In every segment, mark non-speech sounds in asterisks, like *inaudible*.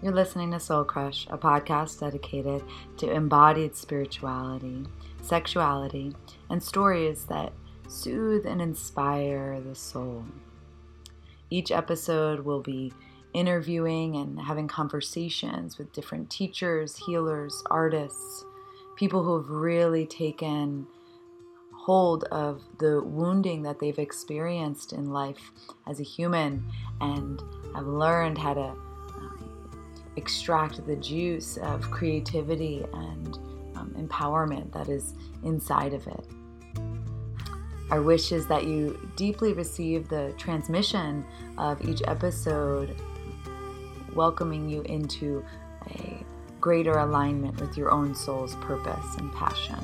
You're listening to Soul Crush, a podcast dedicated to embodied spirituality, sexuality, and stories that soothe and inspire the soul. Each episode will be interviewing and having conversations with different teachers, healers, artists, people who have really taken hold of the wounding that they've experienced in life as a human and have learned how to extract the juice of creativity and um, empowerment that is inside of it. Our wish is that you deeply receive the transmission of each episode, welcoming you into a greater alignment with your own soul's purpose and passion.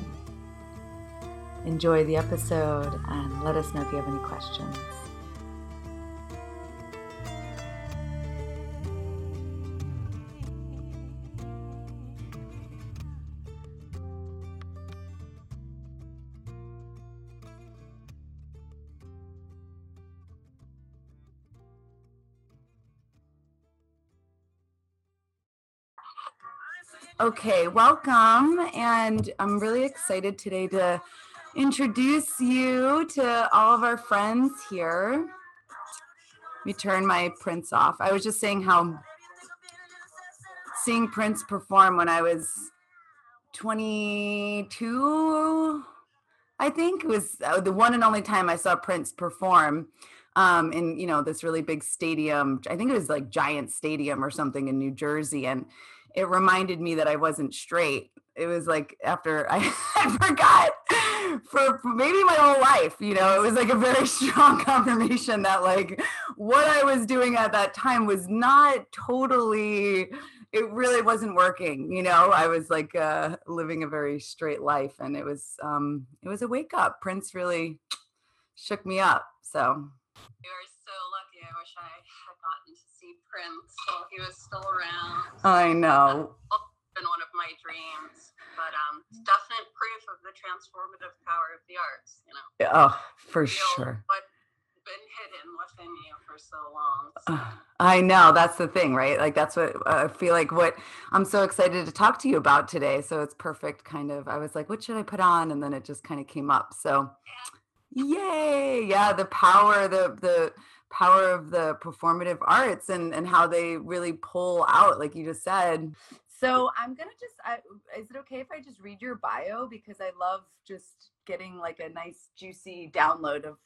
Enjoy the episode and let us know if you have any questions. Okay, welcome. And I'm really excited today to introduce you to all of our friends here. Let me turn my Prince off. I was just saying how seeing Prince perform when I was 22, I think, it was uh, the one and only time I saw Prince perform um, in, you know, this really big stadium. I think it was like Giant Stadium or something in New Jersey. And it reminded me that I wasn't straight. It was like after I, *laughs* I forgot for maybe my whole life, you know, it was like a very *laughs* strong confirmation that like what I was doing at that time was not totally it really wasn't working you know? I was like uh, living a very straight life and it was um it was a wake up. Prince really shook me up so. You are so lucky i wish i had gotten to see prince while he was still around i know been one of my dreams but um definite proof of the transformative power of the arts you know oh for sure what been hidden within you for so long. So. I know that's the thing, right? Like that's what uh, I feel like. What I'm so excited to talk to you about today. So it's perfect. Kind of. I was like, what should I put on? And then it just kind of came up. So, yay! Yeah, the power, the the power of the performative arts, and and how they really pull out, like you just said. So I'm gonna just. I, is it okay if I just read your bio because I love just getting like a nice juicy download of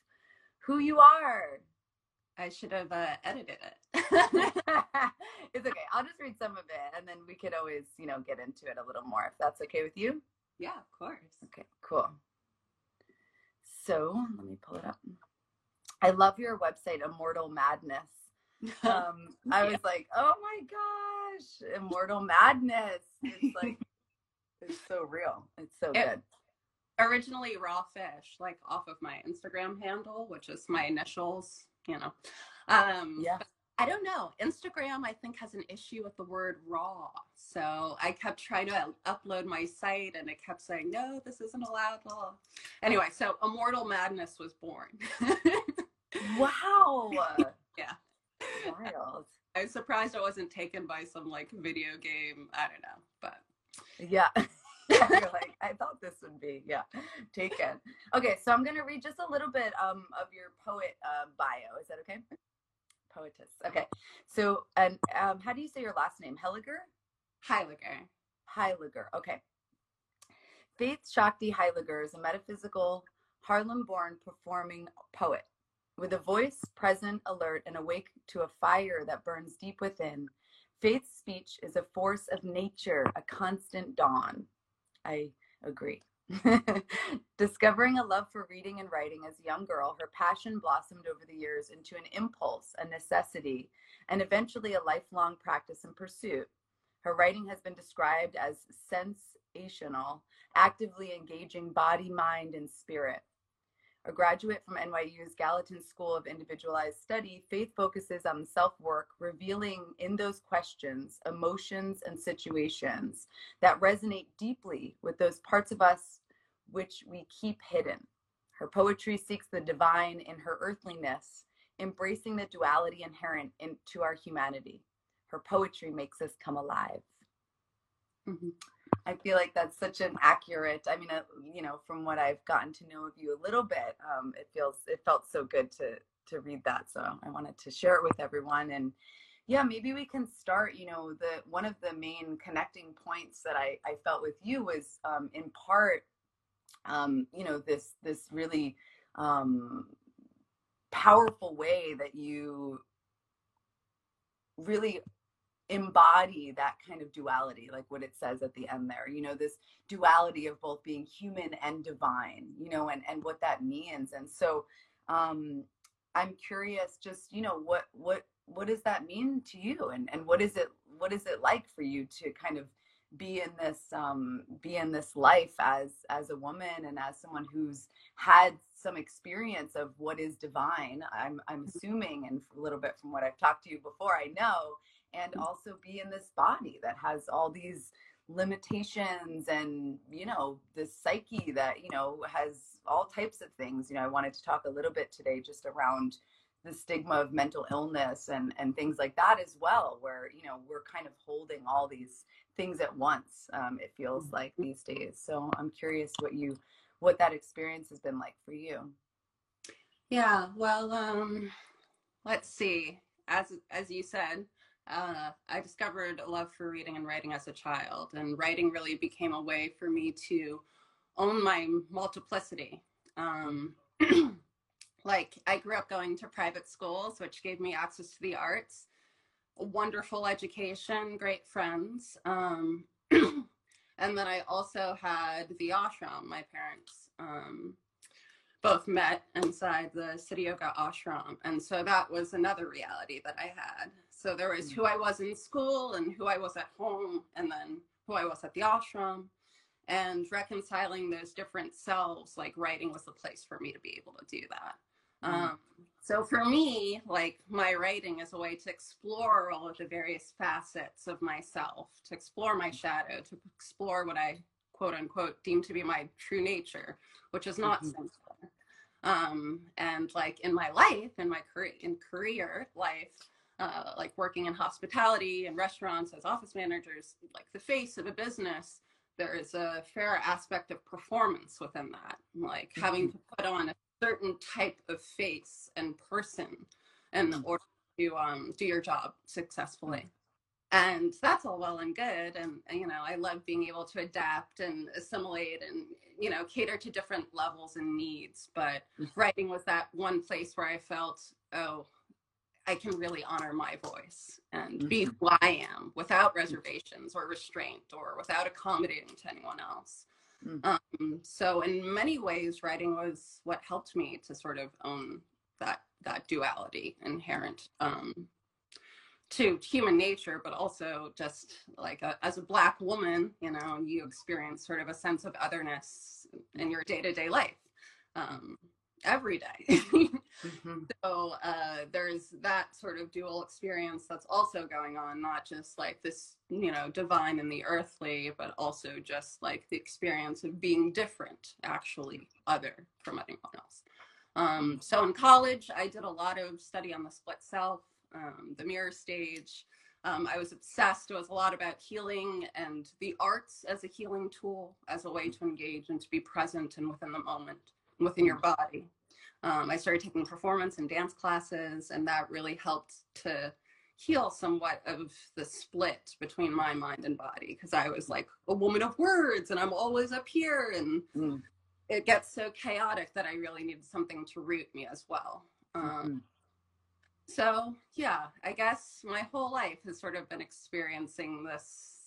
who you are. I should have uh, edited it. *laughs* it's okay. I'll just read some of it and then we could always, you know, get into it a little more if that's okay with you. Yeah, of course. Okay, cool. So let me pull it up. I love your website, Immortal Madness. *laughs* Um, I was like, oh my gosh, Immortal Madness. It's like, it's so real. It's so it, good. originally raw fish like off of my instagram handle which is my initials you know. Um yeah. i don't know instagram i think has an issue with the word raw. So i kept trying to upload my site and it kept saying no this isn't allowed anyway so immortal madness was born *laughs* wow *laughs* yeah wild i was surprised i wasn't taken by some like video game i don't know but yeah *laughs* *laughs* You're like, I thought this would be, yeah, taken. Okay, so I'm gonna read just a little bit um of your poet uh, bio. Is that okay? Poetess. Okay. So, and um, how do you say your last name? Heiliger. Heiliger. Heiliger. Okay. Faith Shakti Heiliger is a metaphysical Harlem-born performing poet. With a voice present, alert, and awake to a fire that burns deep within, Faith's speech is a force of nature, a constant dawn. I agree. *laughs* Discovering a love for reading and writing as a young girl, her passion blossomed over the years into an impulse, a necessity, and eventually a lifelong practice and pursuit. Her writing has been described as sensational, actively engaging body, mind, and spirit. A graduate from NYU's Gallatin School of Individualized Study, Faith focuses on self work, revealing in those questions emotions and situations that resonate deeply with those parts of us which we keep hidden. Her poetry seeks the divine in her earthliness, embracing the duality inherent into our humanity. her poetry makes us come alive. Mm-hmm. I feel like that's such an accurate. I mean, uh, you know, from what I've gotten to know of you a little bit, um, it feels it felt so good to to read that. So I wanted to share it with everyone. And yeah, maybe we can start. You know, the one of the main connecting points that I I felt with you was um, in part, um, you know, this this really um, powerful way that you really embody that kind of duality like what it says at the end there you know this duality of both being human and divine you know and and what that means. And so um i'm curious just you know what what what does that mean to you? And and what is it what is it like for you to kind of be in this um be in this life as as a woman and as someone who's had some experience of what is divine? I'm i'm assuming and a little bit from what i've talked to you before i know and mm. also be in this body that has all these limitations and you know this psyche that you know has all types of things you know i wanted to talk a little bit today just around the stigma of mental illness and and things like that as well where you know we're kind of holding all these things at once um, it feels mm-hmm. like these days so i'm curious what you what that experience has been like for you yeah well um let's see as as you said uh, I discovered a love for reading and writing as a child, and writing really became a way for me to own my multiplicity. Um, *clears throat* like, I grew up going to private schools, which gave me access to the arts, a wonderful education, great friends. Um, *clears throat* and then I also had the ashram. My parents um, both met inside the Siddha Yoga ashram. And so that was another reality that I had. So there was who I was in school and who I was at home, and then who I was at the ashram. And reconciling those different selves, like writing was the place for me to be able to do that. Mm. Um, so for me, like my writing is a way to explore all of the various facets of myself, to explore my shadow, to explore what I quote unquote deem to be my true nature, which is not mm-hmm. Um, and like in my life, in my career, in career life, uh, like working in hospitality and restaurants as office managers, like the face of a business, there is a fair aspect of performance within that, like mm-hmm. having to put on a certain type of face and person in mm-hmm. order to um, do your job successfully. And that's all well and good. And, you know, I love being able to adapt and assimilate and, you know, cater to different levels and needs. But mm-hmm. writing was that one place where I felt, oh, I can really honor my voice and be mm-hmm. who I am without reservations or restraint or without accommodating to anyone else. Mm-hmm. Um, so in many ways, writing was what helped me to sort of own that that duality inherent um, to human nature, but also just like a, as a black woman, you know, you experience sort of a sense of otherness in your day to day life. Um, every day. *laughs* mm-hmm. So uh, there's that sort of dual experience that's also going on, not just like this, you know, divine and the earthly, but also just like the experience of being different, actually other from anyone else. Um, so in college, I did a lot of study on the split self, um, the mirror stage. Um, I was obsessed. It was a lot about healing and the arts as a healing tool, as a way to engage and to be present and within the moment within your body. Um, I started taking performance and dance classes, and that really helped to heal somewhat of the split between my mind and body because I was like a woman of words and I'm always up here, and mm. it gets so chaotic that I really needed something to root me as well. Um, mm-hmm. So, yeah, I guess my whole life has sort of been experiencing this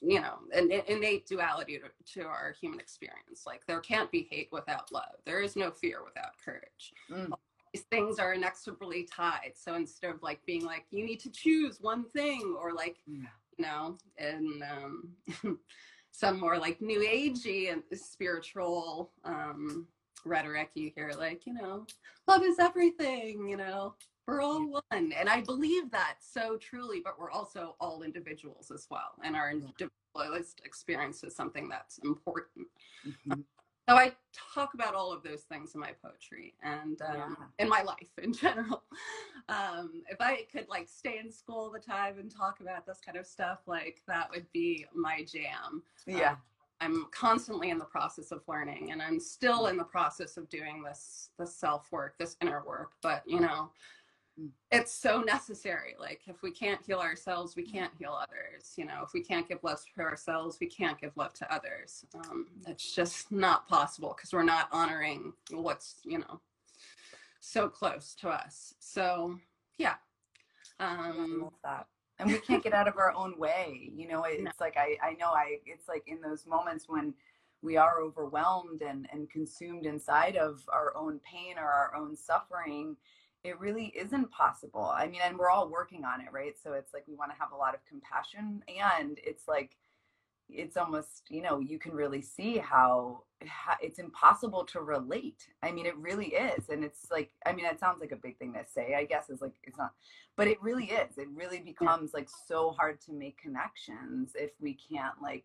you know an innate duality to, to, our human experience. Like there can't be hate without love. There is no fear without courage. Mm. these things are inexorably tied. So instead of like being like you need to choose one thing or like you know and um, *laughs* some more like new agey and spiritual um, rhetoric you hear like you know love is everything you know we're all one. And I believe that so truly, but we're also all individuals as well. And our individualist experience is something that's important. Mm-hmm. *laughs* so I talk about all of those things in my poetry and um, yeah. in my life in *laughs* general. Um, if I could like stay in school all the time and talk about this kind of stuff, like that would be my jam. Yeah. Um, I'm constantly in the process of learning and I'm still in the process of doing this this self work, this inner work. But you know, it's so necessary like if we can't heal ourselves we can't heal others you know if we can't give love to ourselves we can't give love to others. Um, it's just not possible because we're not honoring what's you know so close to us. So yeah. Um that. And we can't get out of our own way you know *laughs* it's no. like i i know i it's like in those moments when we are overwhelmed and and consumed inside of our own pain or our own suffering it really isn't possible. I mean, and we're all working on it, right? So it's like we want to have a lot of compassion and it's like it's almost, you know, you can really see how, how it's impossible to relate. I mean, it really is. And it's like, I mean, it sounds like a big thing to say, I guess is like it's not, but it really is. It really becomes like so hard to make connections if we can't like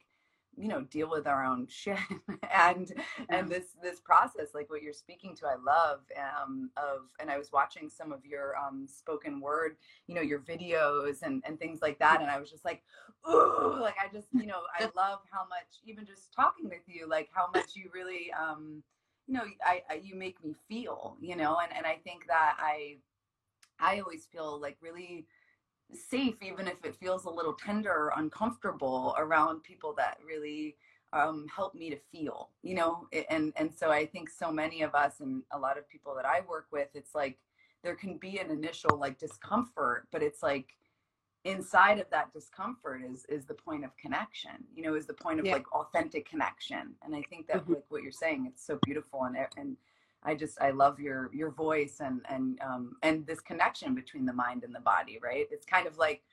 you know deal with our own shit *laughs* and and this this process like what you're speaking to i love um of and i was watching some of your um spoken word you know your videos and and things like that and i was just like ooh like i just you know i *laughs* love how much even just talking with you like how much you really um you know I, I you make me feel you know and and i think that i i always feel like really safe even if it feels a little tender or uncomfortable around people that really um, help me to feel you know and and so i think so many of us and a lot of people that i work with it's like there can be an initial like discomfort but it's like inside of that discomfort is is the point of connection you know is the point of yeah. like authentic connection and i think that mm-hmm. like what you're saying it's so beautiful and and I just I love your your voice and and um, and this connection between the mind and the body, right? It's kind of like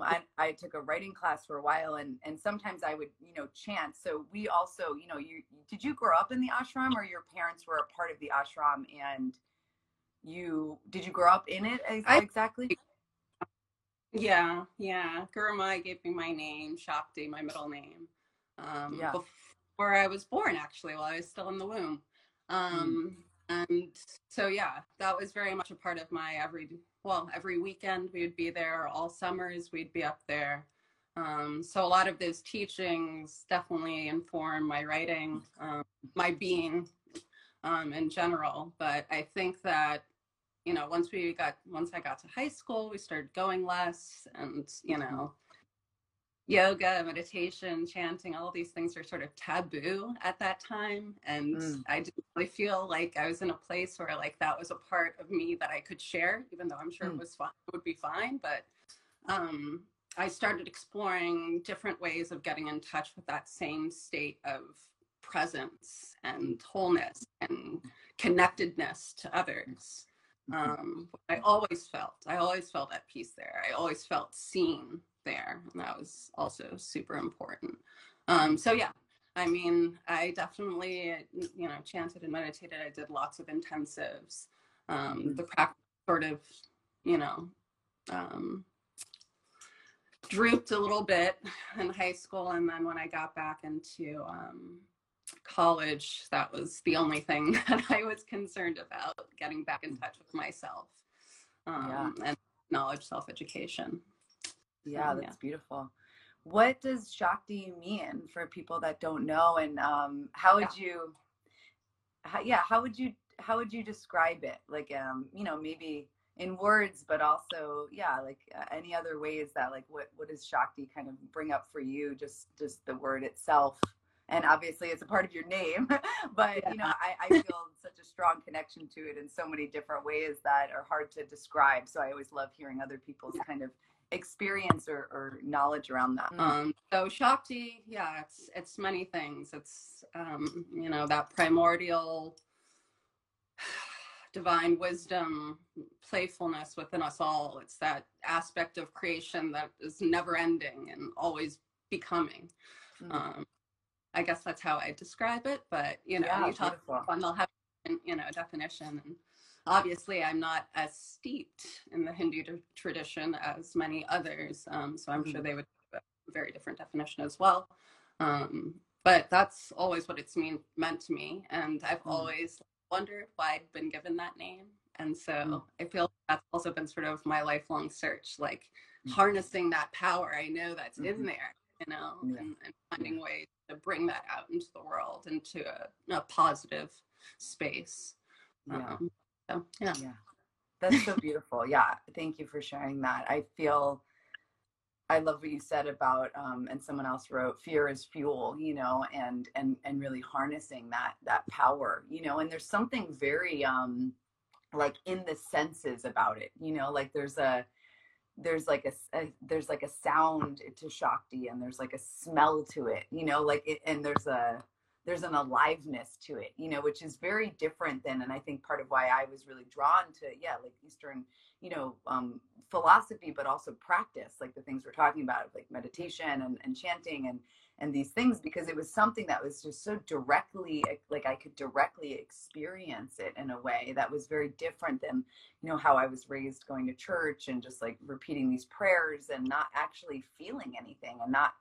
I, I took a writing class for a while, and and sometimes I would you know chant. So we also you know you did you grow up in the ashram or your parents were a part of the ashram and you did you grow up in it exactly? I, yeah, yeah. Gurumayi gave me my name, Shakti, my middle name. Um, yeah. Before I was born, actually, while I was still in the womb. Hmm. Um, mm and so yeah that was very much a part of my every well every weekend we would be there all summers we'd be up there. Um, so a lot of those teachings definitely inform my writing um, my being um, in general. But i think that you know once we got once i got to high school we started going less and you know yoga, meditation, chanting, all these things are sort of taboo at that time. And mm. I didn't really feel like I was in a place where like that was a part of me that I could share, even though I'm sure mm. it was fine, it would be fine. But um, I started exploring different ways of getting in touch with that same state of presence and wholeness and connectedness to others. Mm-hmm. Um, I always felt, I always felt at peace there. I always felt seen there. And that was also super important. Um, so yeah, I mean, I definitely, you know, chanted and meditated. I did lots of intensives. Um, mm-hmm. the practice sort of, you know, um, drooped a little bit in high school. And then when I got back into um, college, that was the only thing *laughs* that I was concerned about getting back in touch with myself um, yeah. and knowledge self education. Yeah, that's yeah. beautiful. What does Shakti mean for people that don't know? And um, how would yeah. you, how, yeah, how would you, how would you describe it? Like, um, you know, maybe in words, but also, yeah, like uh, any other ways that, like, what, what does Shakti kind of bring up for you? Just, just the word itself. And obviously, it's a part of your name, *laughs* but yeah. you know, I, I feel such a strong connection to it in so many different ways that are hard to describe. So I always love hearing other people's kind of experience or, or knowledge around that? Um, so Shakti, yeah, it's it's many things. It's um, you know that primordial *sighs* divine wisdom, playfulness within us all. It's that aspect of creation that is never ending and always becoming. Mm. Um, I guess that's how I describe it. But you know, yeah, you talk about they'll have you know definition and obviously i'm not as steeped in the hindu tradition as many others um, so i'm mm-hmm. sure they would have a very different definition as well um, but that's always what it's mean meant to me and i've mm. always wondered why i'd been given that name and so mm. i feel that's also been sort of my lifelong search like mm. harnessing that power i know that's mm-hmm. in there you know yeah. and, and, finding ways to bring that out into the world into a, a positive space yeah. Um, so, yeah yeah that's so beautiful yeah thank you for sharing that i feel I love what you said about, um, and someone else wrote, "Fear is fuel," you know, and and and really harnessing that that power, you know. And there's something very um, like in the senses about it, you know. Like there's a there's like a, a there's like a sound to Shakti, and there's like a smell to it, you know. Like it, and there's a there's an aliveness to it, you know, which is very different than, and I think part of why I was really drawn to, yeah, like Eastern you know um, philosophy but also practice like the things we're talking about like meditation and, and chanting and and these things because it was something that was just so directly like i could directly experience it in a way that was very different than you know how i was raised going to church and just like repeating these prayers and not actually feeling anything and not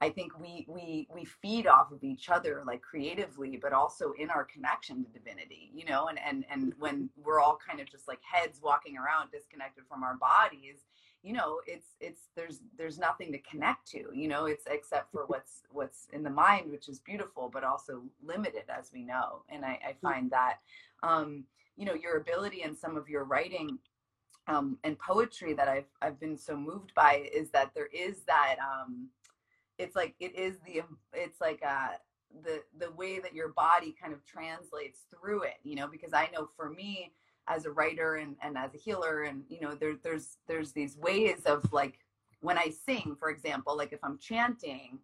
I think we we we feed off of each other like creatively, but also in our connection to divinity, you know. And and and when we're all kind of just like heads walking around disconnected from our bodies, you know, it's it's there's there's nothing to connect to, you know. It's except for what's what's in the mind, which is beautiful, but also limited, as we know. And I, I find that, um, you know, your ability and some of your writing um, and poetry that I've I've been so moved by is that there is that. Um, it's like it is the it's like uh the the way that your body kind of translates through it you know because i know for me as a writer and, and as a healer and you know there, there's there's these ways of like when i sing for example like if i'm chanting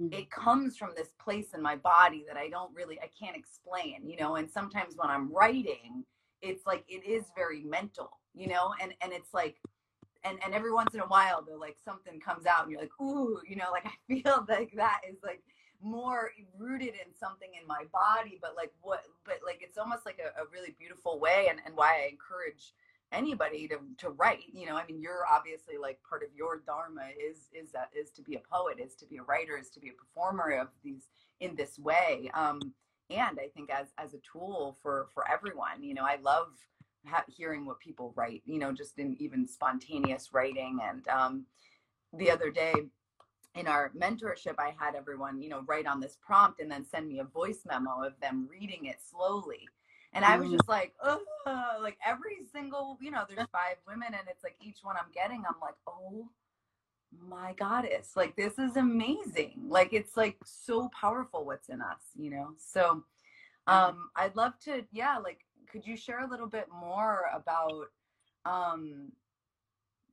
mm-hmm. it comes from this place in my body that i don't really i can't explain you know and sometimes when i'm writing it's like it is very mental you know and and it's like and and every once in a while though like something comes out and you're like ooh you know like *laughs* i feel like that is like more rooted in something in my body but like what but like it's almost like a, a really beautiful way and, and why i encourage anybody to to write you know? I mean you're obviously like part of your dharma is is that is to be a poet is to be a writer is to be a performer of these in this way. Um and i think as as a tool for for everyone you know i love ha- hearing what people write, you know, just in even spontaneous writing. And um, the other day in our mentorship, I had everyone, you know, write on this prompt and then send me a voice memo of them reading it slowly. And I was mm. just like, oh, like every single, you know, there's five women and it's like each one I'm getting, I'm like, oh my goddess, like this is amazing. Like it's like so powerful what's in us, you know? So um I'd love to, yeah, like could you share a little bit more about um,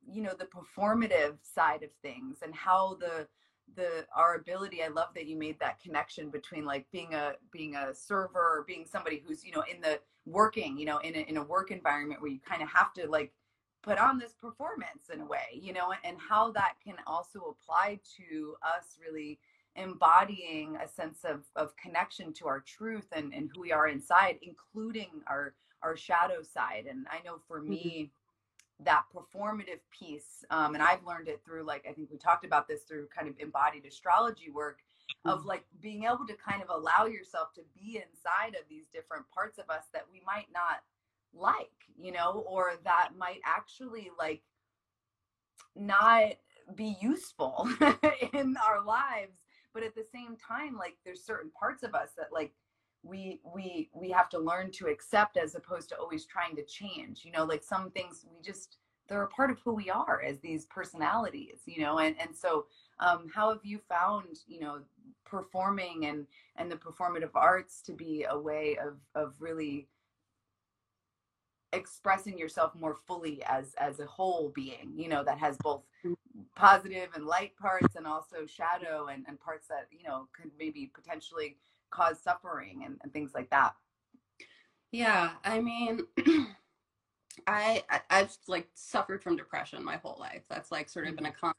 you know the performative side of things and how the the our ability i love that you made that connection between like being a being a server or being somebody who's you know in the working you know in a, in a work environment where you kind of have to like put on this performance in a way you know and how that can also apply to us really embodying a sense of, of connection to our truth and, and who we are inside, including our our shadow side. And I know for me, mm-hmm. that performative piece, um, and I've learned it through like I think we talked about this through kind of embodied astrology work of mm-hmm. like being able to kind of allow yourself to be inside of these different parts of us that we might not like, you know, or that might actually like not be useful *laughs* in our lives but at the same time like there's certain parts of us that like we we we have to learn to accept as opposed to always trying to change you know like some things we just they're a part of who we are as these personalities you know and and so um how have you found you know performing and and the performative arts to be a way of of really expressing yourself more fully as as a whole being you know that has both. Positive and light parts and also shadow and, and parts that you know could maybe potentially cause suffering and, and things like that. Yeah i mean *clears throat* I, i've like suffered from depression my whole life. That's like sort of been a mm-hmm.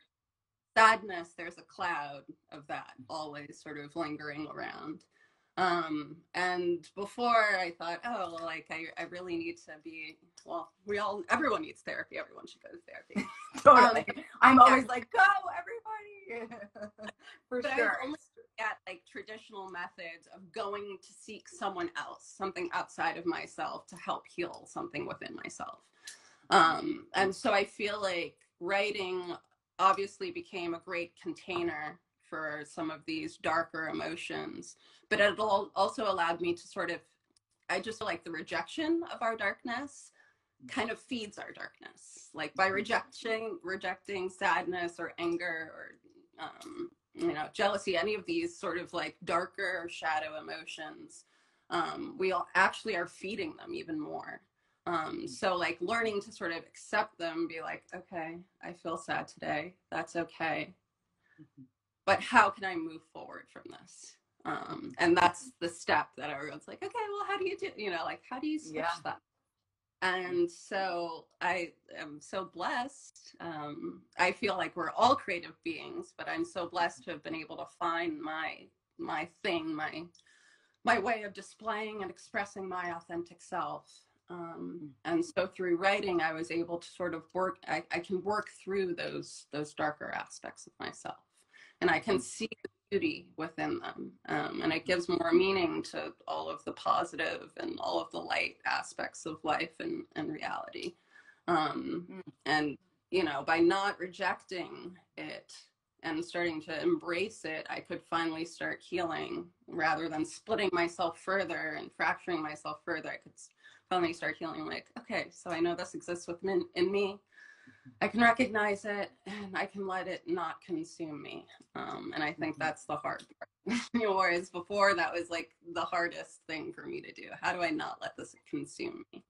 sadness. There's a cloud of that always sort of lingering around um, and before I thought, oh, like I, I really need to be, well, we all, everyone needs therapy. Everyone should go to therapy. *laughs* totally. Um, I'm always like, go everybody. *laughs* For but sure. I've only, at like traditional methods of going to seek someone else, something outside of myself to help heal something within myself. Um, and so I feel like writing obviously became a great container for some of these darker emotions, but it also allowed me to sort of, I just feel like the rejection of our darkness kind of feeds our darkness. Like by rejecting, rejecting sadness or anger or um, you know jealousy any of these sort of like darker shadow emotions um, we all actually are feeding them even more. Um, so like learning to sort of accept them be like okay i feel sad today. That's okay. Mm-hmm. but how can i move forward from this um, and that's the step that everyone's like okay well how do you do you know like how do you switch yeah. that and so i am so blessed um, i feel like we're all creative beings but i'm so blessed to have been able to find my my thing my my way of displaying and expressing my authentic self um, mm. and so through writing i was able to sort of work I, I can work through those those darker aspects of myself and i can mm. see beauty within them. Um, and it gives more meaning to all of the positive and all of the light aspects of life and, and reality. Um, mm. and, you know, by not rejecting it and starting to embrace it, I could finally start healing rather than splitting myself further and fracturing myself further. I could finally start healing like, okay, so I know this exists within in me. I can recognize it and I can let it not consume me. Um, and I think mm-hmm. that's the hard part. *laughs* Whereas before, that was like the hardest thing for me to do. How do I not let this consume me?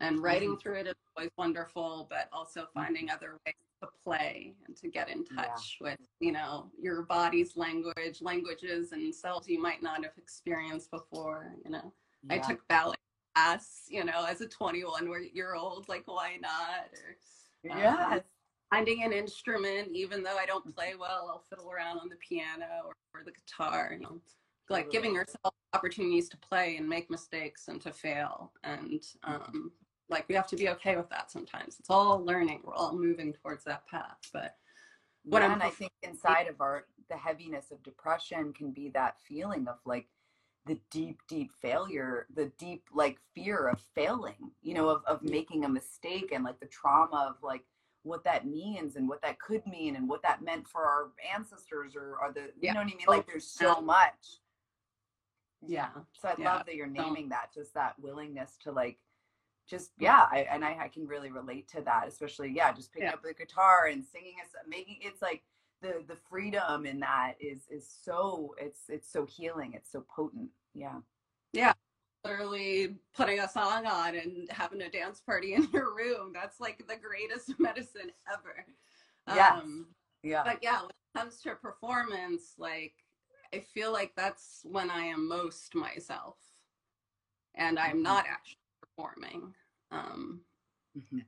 And writing mm-hmm. through it is always wonderful, but also finding mm-hmm. other ways to play and to get in touch yeah. with, you know, your body's language, languages and selves you might not have experienced before. You know, yeah. I took ballet class, you know, as a 21 year old, like, why not? Or, yeah. Um, finding an instrument, even though I don't play well, I'll fiddle around on the piano or, or the guitar. You know, like giving yourself opportunities to play and make mistakes and to fail. And um, like we have to be okay with that sometimes. It's all learning. We're all moving towards that path. But what yeah, I'm, and I think inside of our the heaviness of depression can be that feeling of like the deep deep failure the deep like fear of failing you know of, of making a mistake and like the trauma of like what that means and what that could mean and what that meant for our ancestors or, or the you yeah. know what i mean? Oh, like there's so much. Yeah. So i yeah. love that you're naming that just that willingness to like just yeah. I, and I, I can really relate to that especially yeah just picking yeah. up the guitar and singing a, making it's like the the freedom in that is is so it's it's so healing it's so potent yeah. Yeah literally putting a song on and having a dance party *laughs* in your room that's like the greatest *laughs* medicine ever. Yeah um, yeah. but yeah when it comes to performance like i feel like that's when i am most myself. And i'm mm-hmm. not actually performing um mm-hmm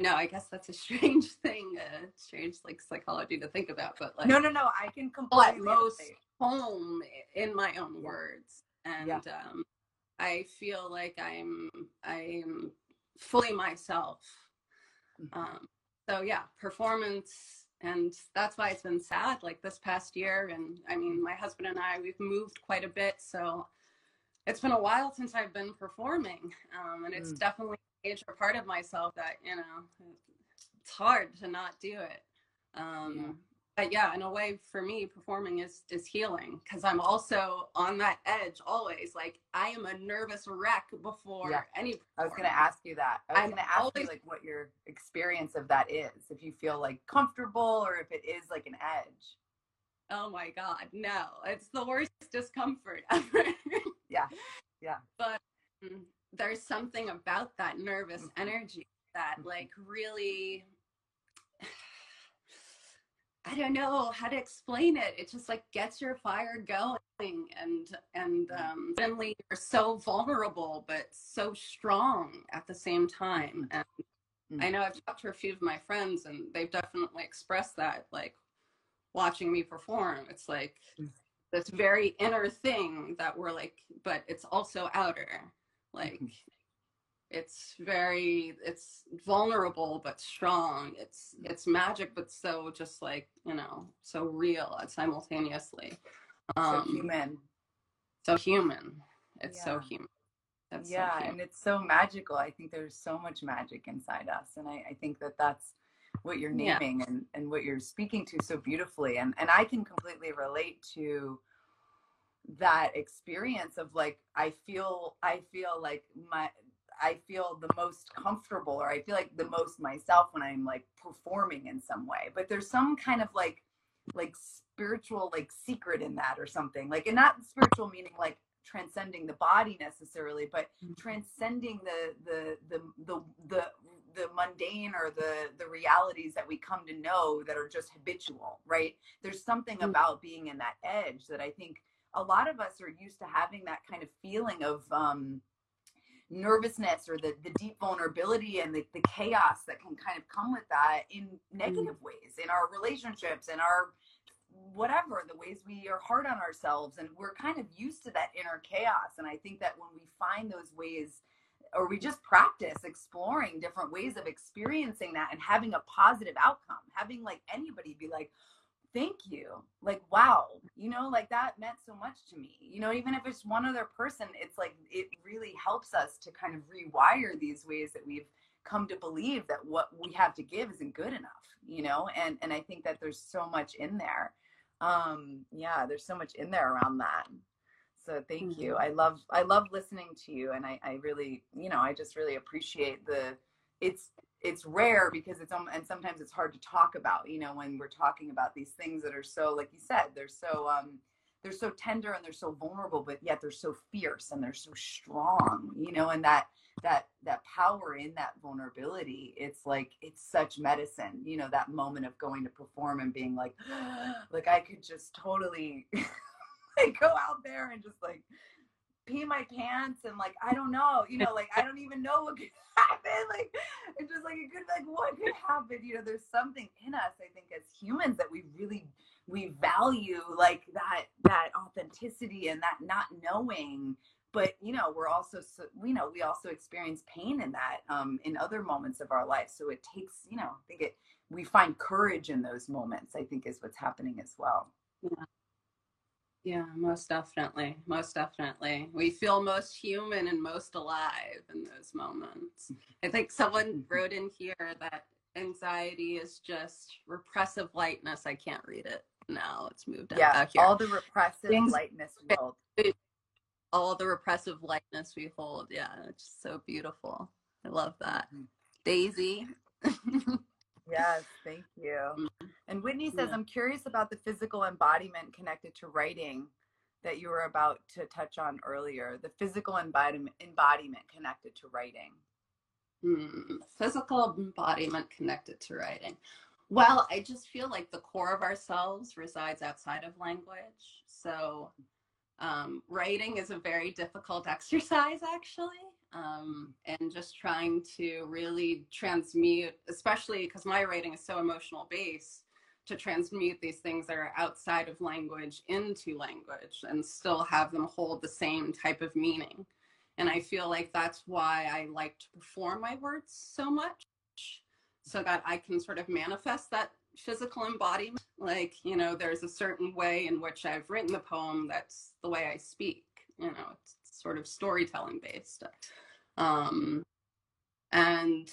no, I guess that's a *laughs* strange thing, a strange like psychology to think about. But like, no, no, no, I can completely most home in my own words, and yeah. um, I feel like I'm I'm fully myself. Mm-hmm. Um, so yeah, performance, and that's why it's been sad. Like this past year, and I mean, my husband and I we've moved quite a bit, so it's been a while since I've been performing, um, and it's mm. definitely major part of myself that you know it's hard to not do it. Um yeah. but yeah in a way for me performing is is healing because i'm also on that edge always. Like i am a nervous wreck before yeah. any i was going to ask you that. I was going to ask always, you like what your experience of that is if you feel like comfortable or if it is like an edge. Oh my god no. It's the worst discomfort *laughs* ever. Yeah. Yeah. But mm, there's something about that nervous mm-hmm. energy that mm-hmm. like really I don't know how to explain it. It just like gets your fire going and and mm-hmm. um suddenly you're so vulnerable but so strong at the same time. And mm-hmm. I know I've talked to a few of my friends and they've definitely expressed that like watching me perform. It's like this very inner thing that we're like, but it's also outer like mm-hmm. it's very it's vulnerable but strong it's it's magic but so just like you know so real simultaneously Um, so human. So human. It's yeah. so human. That's yeah, so and it's so magical. I think there's so much magic inside us, and I, I think that that's what you're naming yeah. and, and what you're speaking to so beautifully. And and I can completely relate to that experience of like I feel I feel like my I feel the most comfortable or I feel like the most myself when I'm like performing in some way. But there's some kind of like like spiritual like secret in that or something. Like and not spiritual meaning like transcending the body necessarily, but mm-hmm. transcending the the the the the the mundane or the the realities that we come to know that are just habitual, right? There's something mm-hmm. about being in that edge that I think a lot of us are used to having that kind of feeling of um nervousness or the, the deep vulnerability and the, the chaos that can kind of come with that in negative mm. ways in our relationships and our whatever the ways we are hard on ourselves and we're kind of used to that inner chaos and i think that when we find those ways or we just practice exploring different ways of experiencing that and having a positive outcome having like anybody be like thank you. Like wow you know like that meant so much to me. You know even if it's one other person it's like it really helps us to kind of rewire these ways that we've come to believe that what we have to give isn't good enough you know? And and i think that there's so much in there. Um yeah there's so much in there around that. So thank you. Mm-hmm. i love i love listening to you and i i really you know i just really appreciate the it's it's rare because it's and sometimes it's hard to talk about you know when we're talking about these things that are so like you said they're so um they're so tender and they're so vulnerable but yet they're so fierce and they're so strong you know and that that that power in that vulnerability it's like it's such medicine you know that moment of going to perform and being like *gasps* like i could just totally *laughs* like go out there and just like pee my pants and like I don't know, you know, like I don't even know what could *laughs* happen. Like it's just like it could like what could happen. You know, there's something in us, I think, as humans that we really we value like that that authenticity and that not knowing. But you know, we're also so we know we also experience pain in that um in other moments of our life. So it takes, you know, I think it we find courage in those moments, I think is what's happening as well. Yeah. Yeah, most definitely. Most definitely. We feel most human and most alive in those moments. I think someone wrote in here that anxiety is just repressive lightness. I can't read it now. It's moved yeah, back here. All the repressive Things, lightness *laughs* we hold. All the repressive lightness we hold. Yeah, it's so beautiful. I love that. Mm-hmm. Daisy. *laughs* Yes, thank you. Mm-hmm. And Whitney says, yeah. I'm curious about the physical embodiment connected to writing that you were about to touch on earlier. The physical embodiment, embodiment connected to writing. Hmm. Physical embodiment connected to writing. Well, I just feel like the core of ourselves resides outside of language. So, um, writing is a very difficult *laughs* exercise, actually um, and just trying to really transmute, especially because my writing is so emotional based, to transmute these things that are outside of language into language and still have them hold the same type of meaning. And I feel like that's why I like to perform my words so much, so that I can sort of manifest that physical embodiment. Like, you know, there's a certain way in which I've written the poem that's the way I speak. You know, it's sort of storytelling based. Um, and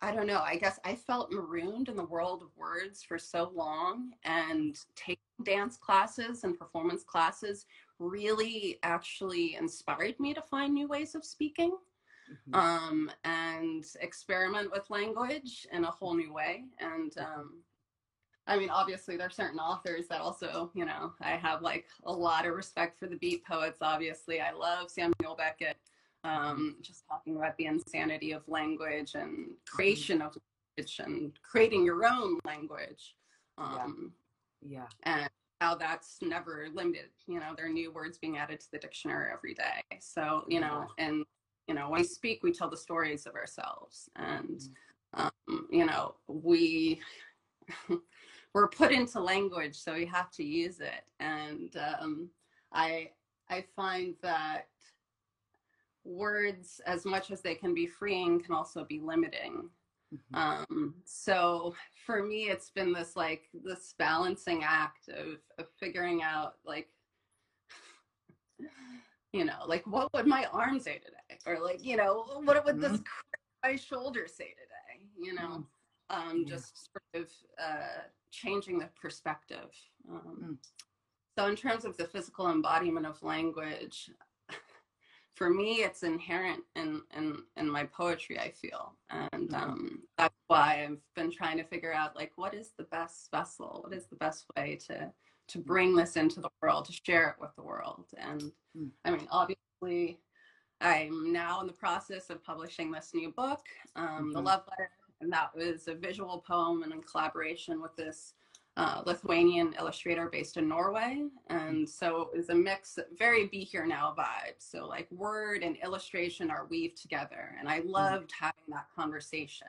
I don't know, I guess I felt marooned in the world of words for so long and taking dance classes and performance classes really actually inspired me to find new ways of speaking mm-hmm. um, and experiment with language in a whole new way. And um, I mean, obviously, there are certain authors that also, you know, I have like a lot of respect for the beat poets. Obviously, I love Samuel Beckett um, just talking about the insanity of language and creation of language and creating your own language. Um, yeah. yeah. And how that's never limited. You know, there are new words being added to the dictionary every day. So, you know, and, you know, when we speak, we tell the stories of ourselves. And, mm-hmm. um, you know, we. *laughs* we're put into language, so we have to use it. And um, I I find that words, as much as they can be freeing, can also be limiting. Mm-hmm. Um, so for me, it's been this like this balancing act of, of figuring out like, *sighs* you know, like what would my arm say today, or like you know, what would mm-hmm. this my shoulder say today, you know, mm-hmm. um, yeah. just sort of uh, changing the perspective. Um, mm. So in terms of the physical embodiment of language, *laughs* for me it's inherent in in in my poetry i feel and mm-hmm. um, that's why i've been trying to figure out like what is the best vessel what is the best way to to bring this into the world to share it with the world and mm. i mean obviously i'm now in the process of publishing this new book um, mm-hmm. the love letter and that was a visual poem and in collaboration with this uh, Lithuanian illustrator based in Norway. And so it was a mix, very be here now vibe. So like word and illustration are weaved together. And I mm-hmm. loved mm-hmm. having that conversation.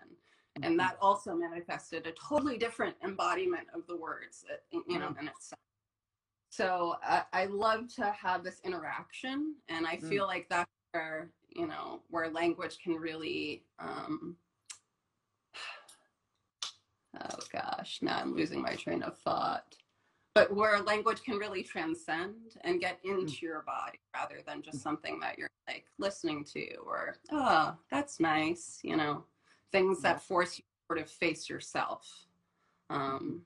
And mm-hmm. that also manifested a totally different embodiment of the words, uh, you know, mm-hmm. in itself. So I, I love to have this interaction. And I mm. feel like that's where, you know, where language can really um, oh gosh, now I'm losing my train of thought. But where language can really transcend and get hmm. into your body rather than just something that you're like listening to or, oh, that's nice, you know, things that force you to sort of face yourself. Um,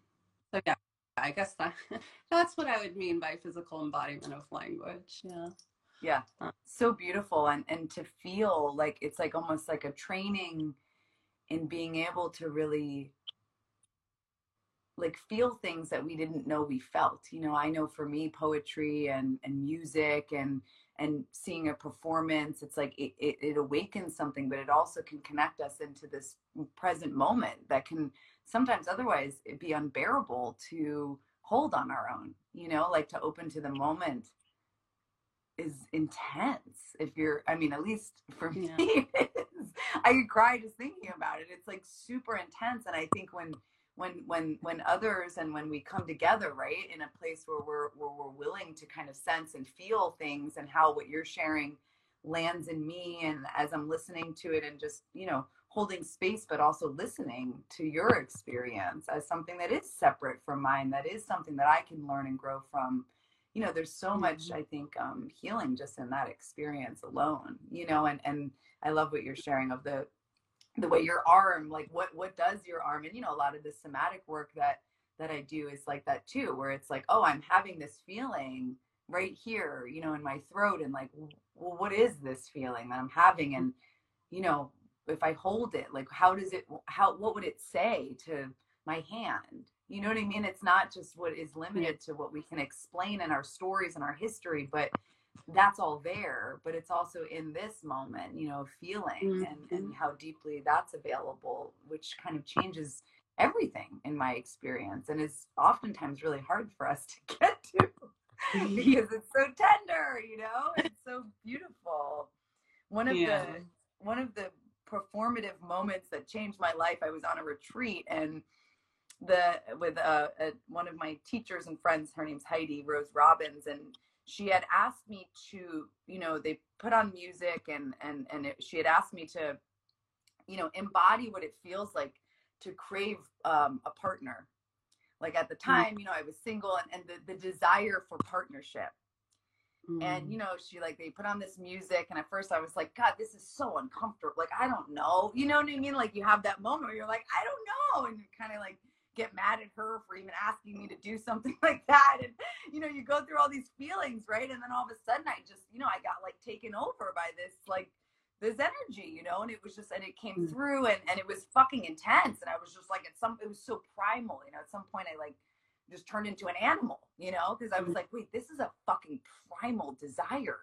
so yeah, I guess that *laughs* that's what I would mean by physical embodiment of language. Yeah. Yeah. Uh, so beautiful. And and to feel like it's like almost like a training in being able to really like feel things that we didn't know we felt you know i know for me poetry and and music and and seeing a performance it's like it, it, it, awakens something but it also can connect us into this present moment that can sometimes otherwise be unbearable to hold on our own you know like to open to the moment is intense if you're i mean at least for *laughs* me yeah. i could cry just thinking about it it's like super intense and i think when when when when others and when we come together right in a place where we're where we're willing to kind of sense and feel things and how what you're sharing lands in me and as i'm listening to it and just you know holding space but also listening to your experience as something that is separate from mine that is something that i can learn and grow from you know there's so much mm-hmm. i think um, healing just in that experience alone you know and and i love what you're sharing of the the way your arm like what what does your arm and you know a lot of the somatic work that that i do is like that too where it's like oh i'm having this feeling right here you know in my throat and like well what is this feeling that i'm having? Mm-hmm. And you know if i hold it like how does it how what would it say to my hand? You know what i mean? It's not just what is limited to what we can explain in our stories and our history but that's all there but it's also in this moment you know feeling mm-hmm. and and how deeply that's available which kind of changes everything in my experience and is oftentimes really hard for us to *laughs* get to because it's so tender you know it's so beautiful one of yeah. the one of the performative moments that changed my life i was on a retreat and the with uh, a, one of my teachers and friends her name's heidi rose robbins and she had asked me to you know they put on music and and and it, she had asked me to you know embody what it feels like to crave um, a partner. Like at the mm. time you know i was single and, and the, the desire for partnership. Mm. and you know she like they put on this music and at first i was like god this is so uncomfortable. Like i don't know. You know what i mean? Like you have that moment where you're like i don't know. And you're kind of like get mad at her for even asking me to do something *laughs* like that. And you know you go through all these feelings right? And then all of a sudden i just you know i got like taken over by this like this energy you know? And it was just and it came mm. through and and it was fucking intense. And i was just like at some it was so primal you know? At some point i like just turned into an animal you know? Because i was mm. like wait this is a fucking primal desire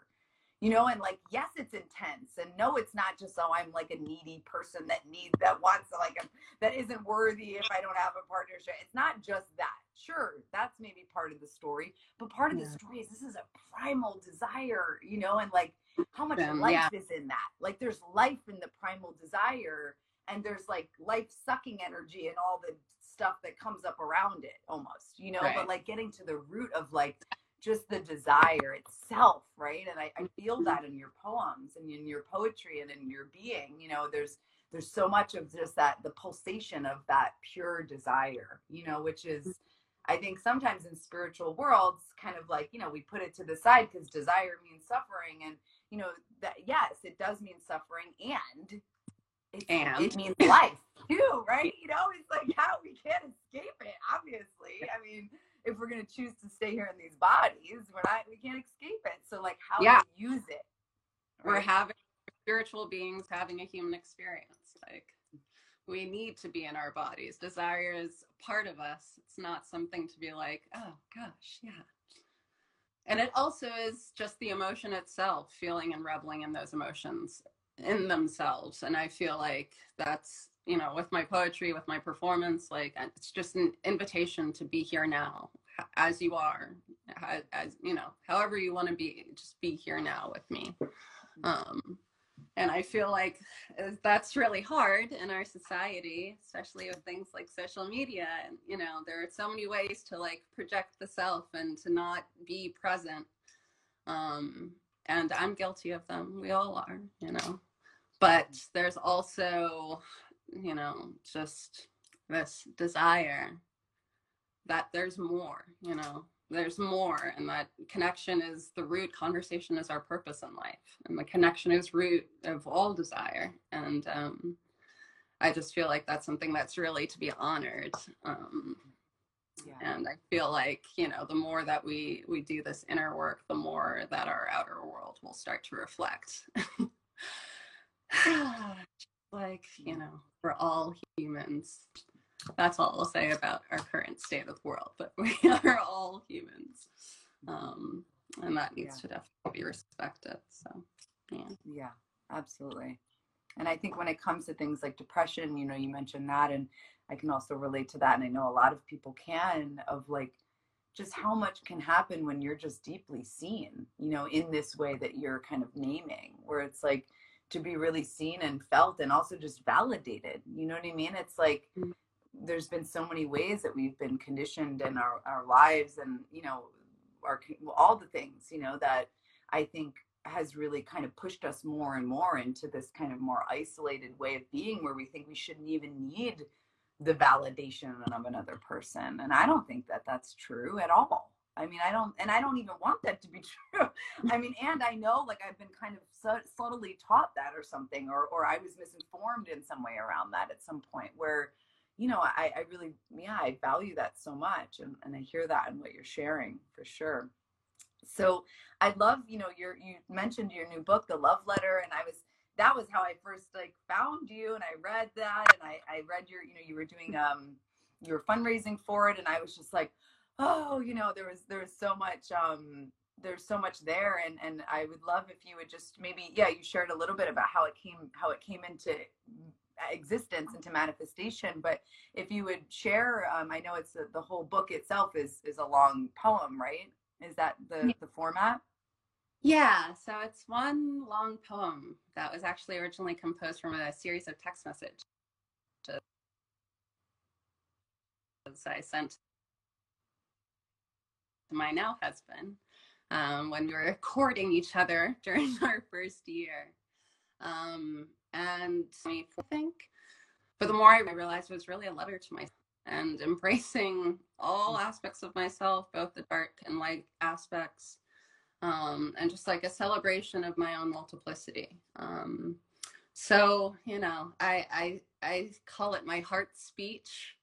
you know and like yes it's intense and no it's not just oh i'm like a needy person that needs that wants like a, that isn't worthy if i don't have a partnership it's not just that sure that's maybe part of the story but part of yeah. the story is this is a primal desire you know and like how much life yeah. is in that like there's life in the primal desire and there's like life sucking energy and all the stuff that comes up around it almost you know right. but like getting to the root of like just the desire itself, right? And I, I feel mm-hmm. that in your poems and in your poetry and in your being. You know, there's there's so much of just that the pulsation of that pure desire, you know, which is I think sometimes in spiritual worlds, kind of like, you know, we put it to the side because desire means suffering. And, you know, that yes, it does mean suffering and it, and it means *laughs* life too, right? You know, it's like how we can't escape it, obviously. I mean, if we're gonna choose to stay here in these bodies, we're not we can't escape it. So like how yeah. do we use it? Right? We're having spiritual beings having a human experience. Like we need to be in our bodies. Desire is part of us. It's not something to be like, oh gosh, yeah. And it also is just the emotion itself, feeling and reveling in those emotions in themselves. And I feel like that's, you know, with my poetry, with my performance, like it's just an invitation to be here now as you are, as, as you know, however you want to be, just be here now with me. Um, and i feel like that's really hard in our society especially with things like social media and you know there are so many ways to like project the self and to not be present. Um and i'm guilty of them. We all are you know. But there's also you know just this desire that there's more you know there's more and that connection is the root conversation is our purpose in life and the connection is root of all desire and um, i just feel like that's something that's really to be honored um, yeah. and i feel like you know the more that we we do this inner work the more that our outer world will start to reflect *sighs* *sighs* like you know we're all humans that's all I'll say about our current state of the world. But *laughs* we are all humans, um, and that needs yeah. to definitely be respected. So, yeah, yeah, absolutely. And I think when it comes to things like depression, you know, you mentioned that, and I can also relate to that. And I know a lot of people can of like just how much can happen when you're just deeply seen, you know, in this way that you're kind of naming, where it's like to be really seen and felt and also just validated. You know what I mean? It's like mm-hmm there's been so many ways that we've been conditioned in our, our lives and you know our all the things you know that i think has really kind of pushed us more and more into this kind of more isolated way of being where we think we shouldn't even need the validation of another person and i don't think that that's true at all i mean i don't and i don't even want that to be *laughs* true i mean and i know like i've been kind of su- subtly taught that or something or or i was misinformed in some way around that at some point where you know, I, I really, yeah, I value that so much. And, and I hear that in what you're sharing for sure. So I love, you know, your, you mentioned your new book, The Love Letter. And I was, that was how I first like found you. And I read that and I, I read your, you know, you were doing, um, you were fundraising for it. And I was just like, oh, you know, there was, there was so much, um, there's so much there and and I would love if you would just maybe yeah you shared a little bit about how it came how it came into existence into manifestation but if you would share um, i know it's a, the whole book itself is is a long poem right? Is that the the format? Yeah so it's one long poem that was actually originally composed from a series of text messages i sent my now husband um, when we were courting each other *laughs* during our first year um, and I think. But the more I realized it was really a letter to myself and embracing all aspects of myself, both the dark and light aspects, um, and just like a celebration of my own multiplicity. Um, so you know, I, I I call it my heart speech,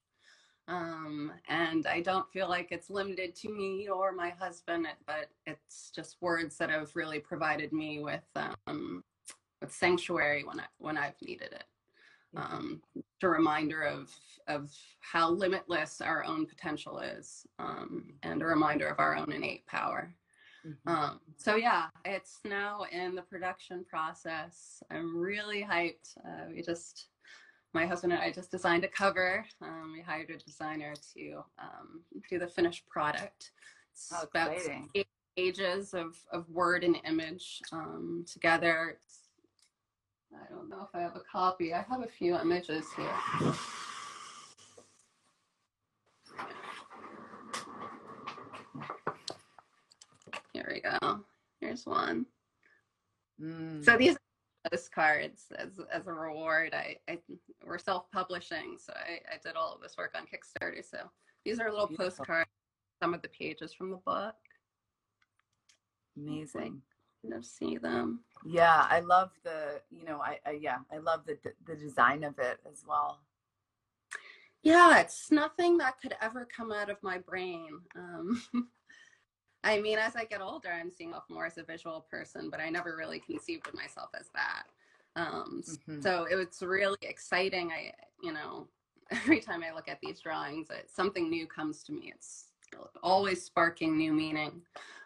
um, and I don't feel like it's limited to me or my husband, but it's just words that have really provided me with um, with sanctuary when I when I've needed it. Um, a reminder of of how limitless our own potential is, um, and a reminder of our own innate power. Mm-hmm. Um, so yeah, it's now in the production process. I'm really hyped. Uh, we just, my husband and I just designed a cover. Um, we hired a designer to um, do the finished product. It's oh, about eight pages of, of word and image um, together. It's I don't know if I have a copy. I have a few images here. Here we go. Here's one. Mm. So these postcards as as a reward. I, I we're self-publishing, so I, I did all of this work on Kickstarter. So these are little Beautiful. postcards, some of the pages from the book. Amazing. To see them. Yeah, I love the you know I, I yeah I love the the design of it as well. Yeah, it's nothing that could ever come out of my brain. Um, *laughs* I mean, as I get older, I'm seeing myself more as a visual person, but I never really conceived of myself as that. Um, mm-hmm. So it was really exciting. I, you know, *laughs* every time I look at these drawings, it, something new comes to me. It's always sparking new meaning.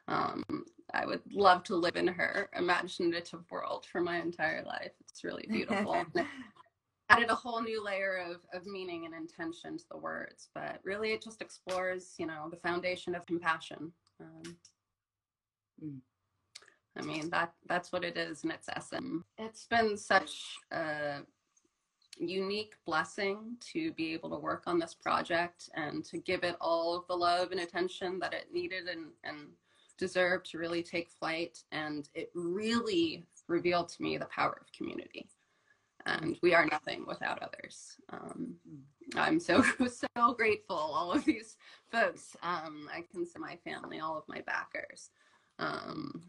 Um, I would love to live in her imaginative world for my entire life. It's really beautiful. *laughs* added a whole new layer of, of meaning and intention to the words, but really it just explores, you know, the foundation of compassion. Um, mm. I mean that that's what it is in its essence. It's been such a unique blessing to be able to work on this project and to give it all of the love and attention that it needed and, and deserved to really take flight. And it really revealed to me the power of community. And we are nothing without others. Um, mm. I'm so *laughs* so grateful. All of these folks, um, I consider my family, all of my backers. Um,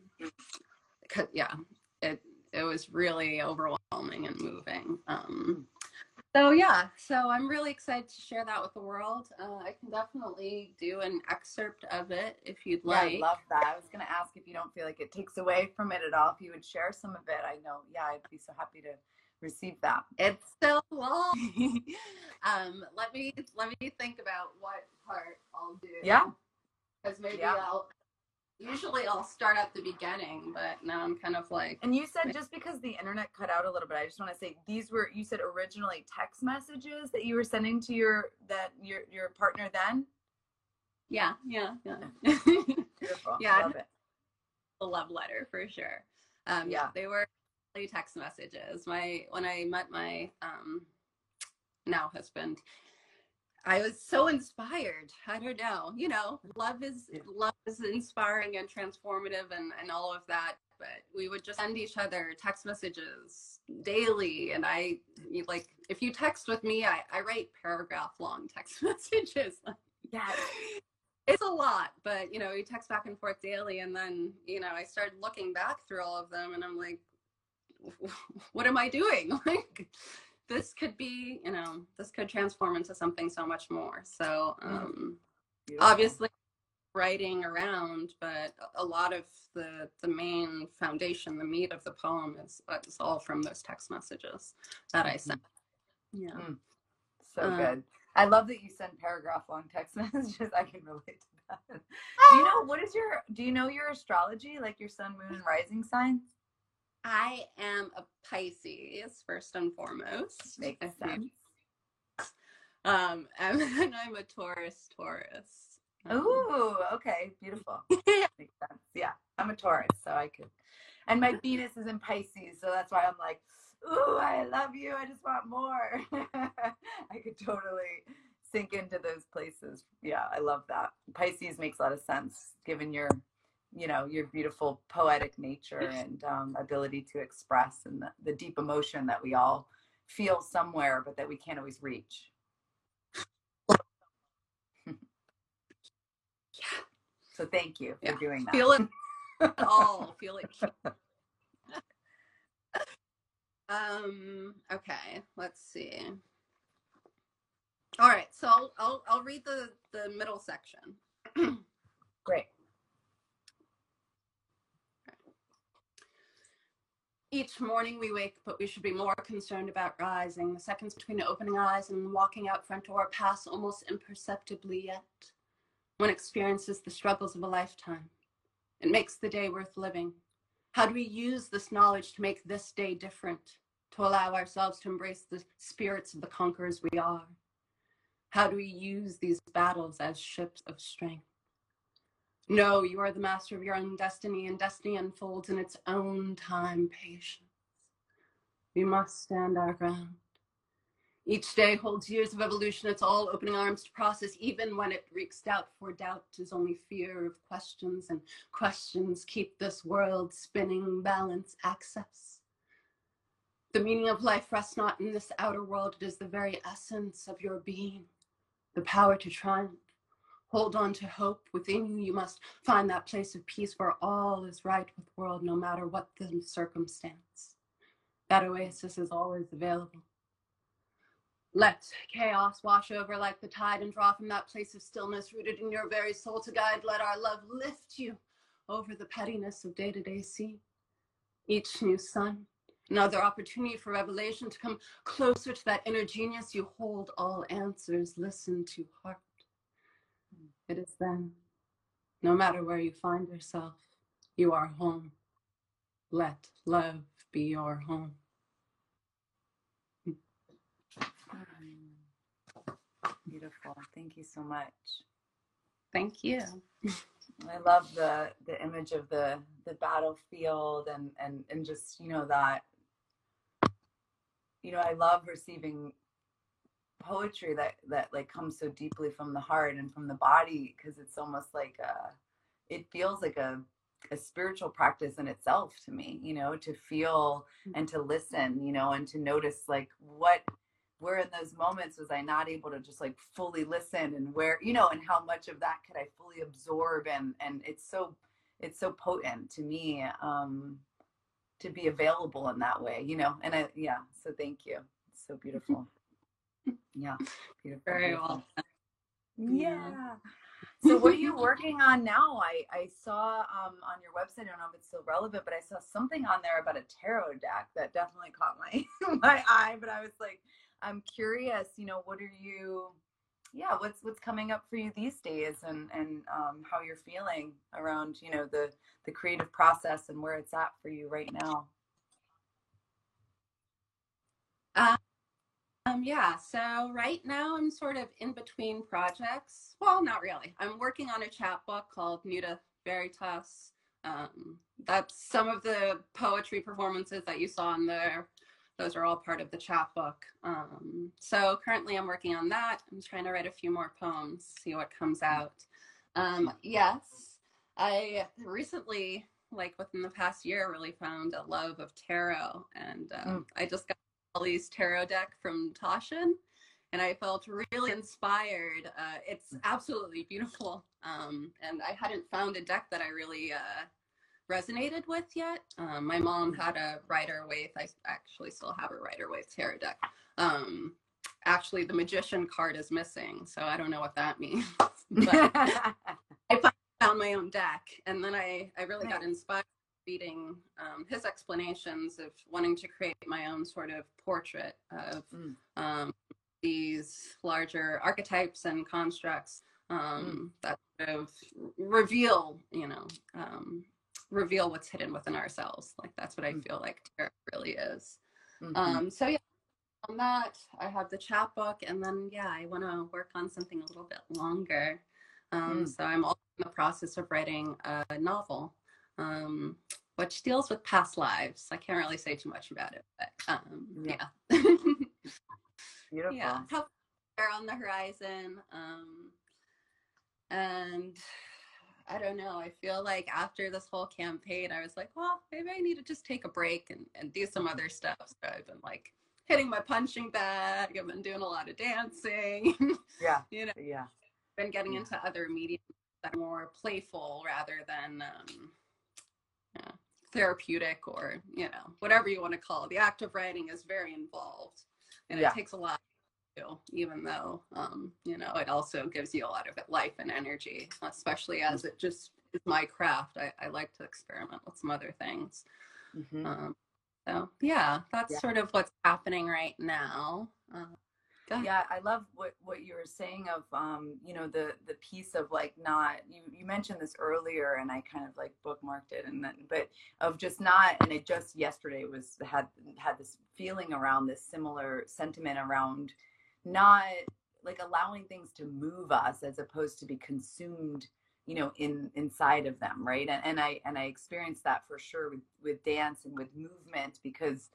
yeah, it it was really overwhelming and moving. Um, so yeah, so I'm really excited to share that with the world. Uh, I can definitely do an excerpt of it if you'd like. Yeah, I love that. I was going to ask if you don't feel like it takes away from it at all, if you would share some of it. I know, yeah, I'd be so happy to receive that. It's so long. *laughs* um, let me let me think about what part I'll do. Yeah. Because maybe yeah. I'll usually I'll start at the beginning, but now I'm kind of like And you said just because the internet cut out a little bit, I just want to say these were you said originally text messages that you were sending to your that your your partner then? Yeah, yeah, yeah. *laughs* Beautiful. yeah. Love it. A love letter for sure. Um yeah, they were text messages. My when I met my um now husband, I was so inspired. I don't know, you know, love is love is inspiring and transformative and and all of that. But we would just send each other text messages daily, and I like if you text with me, I I write paragraph long text *laughs* messages. yeah, it's a lot, but you know, we text back and forth daily, and then you know, I started looking back through all of them, and I'm like, *laughs* what am I doing? *laughs* Like this could be, you know, this could transform into something so much more. So um obviously writing around, but a lot of the the main foundation, the meat of the poem is is all from those text messages that I sent. Yeah. Mm. So uh, good. I love that you send paragraph long text *laughs* messages. I can relate to that. do you know what is your do you know your astrology, like your sun, moon, and rising signs? I am a Pisces first and foremost. Makes sense. Um, *laughs* and then I'm a Taurus. Taurus. Oh, okay, beautiful. *laughs* Makes sense. Yeah, I'm a Taurus, so I could. And my Venus is in Pisces, so that's why I'm like, ooh, I love you. I just want more. *laughs* I could totally sink into those places. Yeah, I love that. Pisces makes a lot of sense given your you know your beautiful poetic nature and um, ability to express and the, the deep emotion that we all feel somewhere but that we can't always reach. Yeah. *laughs* so thank you for yeah. doing that. Feel it *laughs* all feel it *laughs* um okay let's see. All right so i'll i'll, I'll read the the middle section. *clears throat* Great Each morning we wake, but we should be more concerned about rising. The seconds between opening eyes and walking out front door pass almost imperceptibly yet. One experiences the struggles of a lifetime. It makes the day worth living. How do we use this knowledge to make this day different, to allow ourselves to embrace the spirits of the conquerors we are? How do we use these battles as ships of strength? No, you are the master of your own destiny, and destiny unfolds in its own time. Patience. We must stand our ground. Each day holds years of evolution. It's all opening arms to process, even when it wreaks doubt. For doubt is only fear of questions, and questions keep this world spinning, balance, access. The meaning of life rests not in this outer world, it is the very essence of your being, the power to triumph. Hold on to hope within you. You must find that place of peace where all is right with the world, no matter what the circumstance. That oasis is always available. Let chaos wash over like the tide and draw from that place of stillness rooted in your very soul to guide. Let our love lift you over the pettiness of day to day scene. Each new sun, another opportunity for revelation to come closer to that inner genius. You hold all answers, listen to heart. It is then, no matter where you find yourself, you are home. Let love be your home. Mm. Beautiful. Thank you so much. Thank you. I love the the image of the the battlefield and and and just you know that you know I love receiving poetry that that like comes so deeply from the heart and from the body because it's almost like a it feels like a a spiritual practice in itself to me you know to feel mm. and to listen you know and to notice like what where in those moments was I not able to just like fully listen and where you know and how much of that could I fully absorb and and it's so it's so potent to me um to be available in that way you know and I yeah so thank you it's so beautiful yeah beautiful very beautiful. well yeah so what are you working on now i i saw um on your website i don't know if it's still relevant but i saw something on there about a tarot deck that definitely caught my *laughs* my eye but i was like I'm curious, you know, what are you yeah, what's what's coming up for you these days and and um, how you're feeling around, you know, the the creative process and where it's at for you right now. Um, um yeah, so right now I'm sort of in between projects. Well, not really. I'm working on a chapbook called Nuda Veritas. Um, that's some of the poetry performances that you saw in there those are all part of the chapbook. Um, so currently I'm working on that. I'm trying to write a few more poems, see what comes out. Um, yes, I recently, like within the past year, really found a love of tarot. And um, mm. I just got these tarot deck from Taschen and I felt really inspired. Uh, it's absolutely beautiful. Um, and I hadn't found a deck that I really uh, resonated with yet. Um, my mom had a Rider Waite. I actually still have a Rider Waite tarot deck. Um, actually, the Magician card is missing, so I don't know what that *laughs* means. but *laughs* I found my own deck, and then I I really got inspired reading um, his explanations of wanting to create my own sort of portrait of mm. um, these larger archetypes and constructs um, mm. that sort of reveal, you know, um, reveal what's hidden within ourselves. Like that's what I mm. feel like tarot really is. Mm-hmm. Um, so yeah, on that I have the chapbook, and then yeah, I want to work on something a little bit longer. Um, mm. So I'm also in the process of writing a novel, um, which deals with past lives. I can't really say too much about it, but um, yeah. yeah. *laughs* Beautiful. Yeah, on the horizon. Um, and I don't know. I feel like after this whole campaign, I was like, well, maybe I need to just take a break and, and do some other stuff. So I've been like hitting my punching bag. I've been doing a lot of dancing. *laughs* Yeah. you know, yeah. Been getting yeah. into other mediums that are more playful rather than um, yeah, therapeutic or, you know, whatever you want to call it. The act of writing is very involved and yeah. it takes a lot even though um, you know it also gives you a lot of life and energy especially as it just is my craft i, I like to experiment with some other things mm-hmm. um, so yeah that's yeah. sort of what's happening right now uh, yeah i love what what you were saying of um you know the the piece of like not you you mentioned this earlier and i kind of like bookmarked it and then but of just not and it just yesterday was had had this feeling around this similar sentiment around not like allowing things to move us as opposed to be consumed you know in inside of them right? And, and i and i experienced that for sure with with dance and with movement because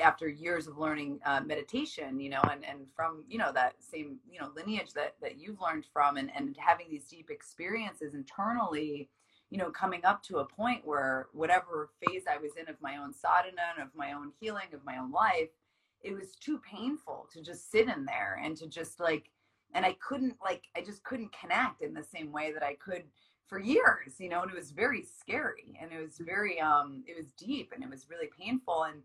after years of learning uh, meditation, you know, and, and from, you know, that same, you know, lineage that, that you've learned from and, and having these deep experiences internally, you know, coming up to a point where whatever phase I was in of my own sadhana and of my own healing, of my own life, it was too painful to just sit in there and to just like, and I couldn't like, I just couldn't connect in the same way that I could for years, you know, and it was very scary and it was very, um, it was deep and it was really painful. And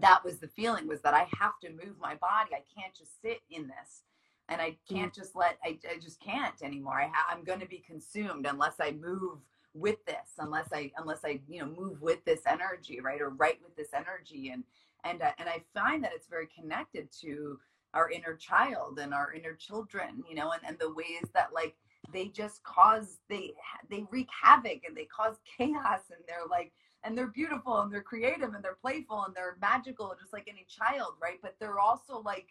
that was the feeling was that I have to move my body. I can't just sit in this and I can't just let, I, I just can't anymore. I ha- I'm going to be consumed unless I move with this, unless I, unless I, you know, move with this energy, right. Or write with this energy. And, and, uh, and I find that it's very connected to our inner child and our inner children, you know, and, and the ways that like, they just cause they they wreak havoc and they cause chaos and they're like and they're beautiful and they're creative and they're playful and they're magical just like any child right? But they're also like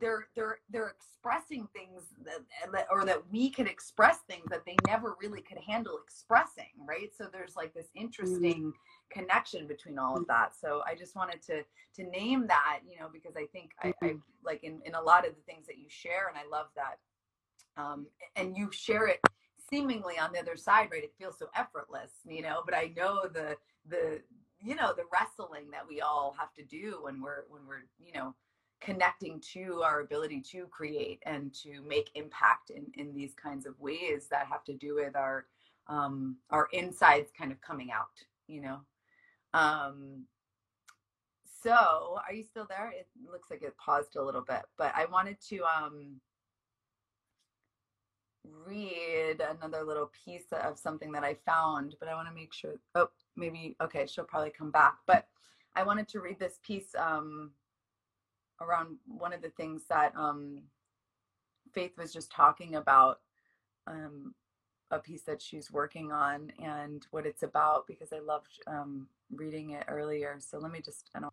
they're they're they're expressing things that or that we can express things that they never really could handle expressing right? So there's like this interesting mm-hmm. connection between all of that. So i just wanted to to name that you know because i think mm-hmm. I, I like in in a lot of the things that you share and i love that um and you share it seemingly on the other side right? It feels so effortless you know but i know the the you know the wrestling that we all have to do when we're when we're you know connecting to our ability to create and to make impact in in these kinds of ways that have to do with our um our insides kind of coming out you know um so are you still there it looks like it paused a little bit but i wanted to um read another little piece of something that I found, but I want to make sure. Oh, maybe okay, she'll probably come back. But I wanted to read this piece um, around one of the things that um, Faith was just talking about. Um, a piece that she's working on and what it's about because I loved um, reading it earlier. So let me just. I don't,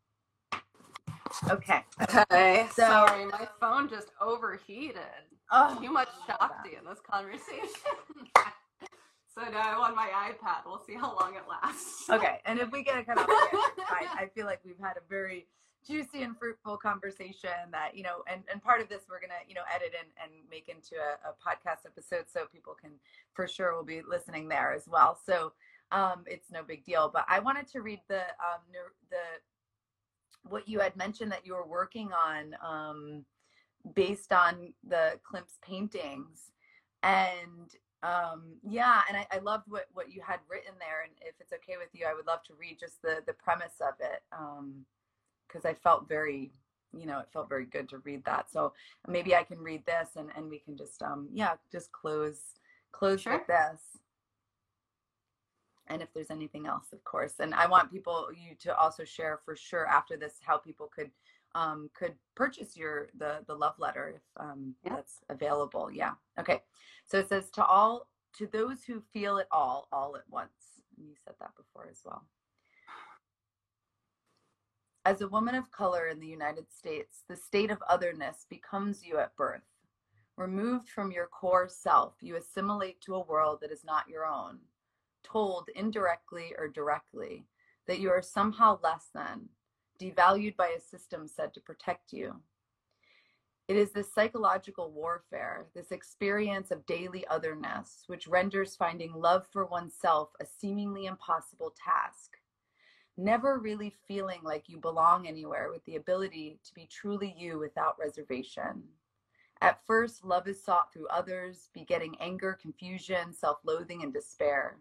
Okay. Okay. So, Sorry, my phone just overheated. Oh, Too much Shakti in this conversation. *laughs* so now I'm on my iPad. We'll see how long it lasts. *laughs* Okay. And if we get a cut off, *laughs* I, I feel like we've had a very juicy and fruitful conversation that you know and and part of this we're gonna you know edit and and make into a, a podcast episode so people can for sure will be listening there as well so um it's no big deal but i wanted to read the um the what you had mentioned that you were working on um, based on the Klimt's paintings. And um, yeah, and I, I, loved what, what you had written there. And if it's okay with you, I would love to read just the, the premise of it. because um, I felt very, you know, it felt very good to read that. So maybe I can read this and, and we can just, um, yeah, just close, close sure. with this and if there's anything else of course and i want people you to also share for sure after this how people could um, could purchase your the the love letter if um, yeah. that's available yeah okay. So it says to all to those who feel it all all at once you said that before as well. As a woman of color in the united states the state of otherness becomes you at birth. Removed from your core self you assimilate to a world that is not your own. Told indirectly or directly that you are somehow less than, devalued by a system said to protect you. It is this psychological warfare, this experience of daily otherness, which renders finding love for oneself a seemingly impossible task. Never really feeling like you belong anywhere with the ability to be truly you without reservation. At first, love is sought through others, begetting anger, confusion, self loathing, and despair.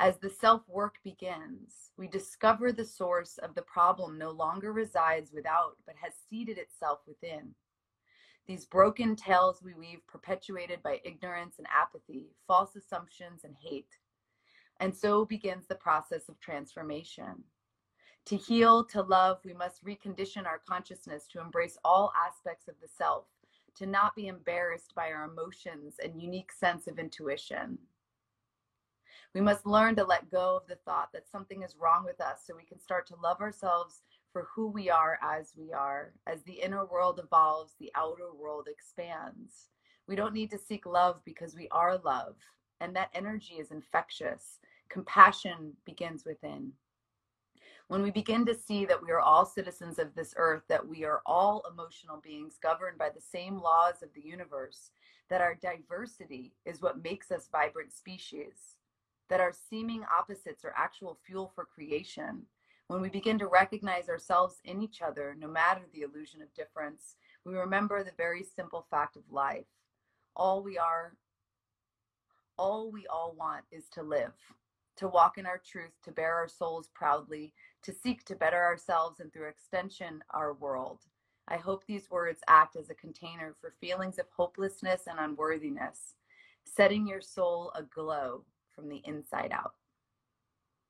As the self work begins, we discover the source of the problem no longer resides without, but has seated itself within. These broken tales we weave, perpetuated by ignorance and apathy, false assumptions and hate. And so begins the process of transformation. To heal, to love, we must recondition our consciousness to embrace all aspects of the self, to not be embarrassed by our emotions and unique sense of intuition. We must learn to let go of the thought that something is wrong with us so we can start to love ourselves for who we are as we are. As the inner world evolves, the outer world expands. We don't need to seek love because we are love, and that energy is infectious. Compassion begins within. When we begin to see that we are all citizens of this earth, that we are all emotional beings governed by the same laws of the universe, that our diversity is what makes us vibrant species, that our seeming opposites are actual fuel for creation, when we begin to recognize ourselves in each other, no matter the illusion of difference, we remember the very simple fact of life. All we are, all we all want is to live, to walk in our truth, to bear our souls proudly, to seek to better ourselves and through extension, our world. I hope these words act as a container for feelings of hopelessness and unworthiness, setting your soul aglow from the inside out.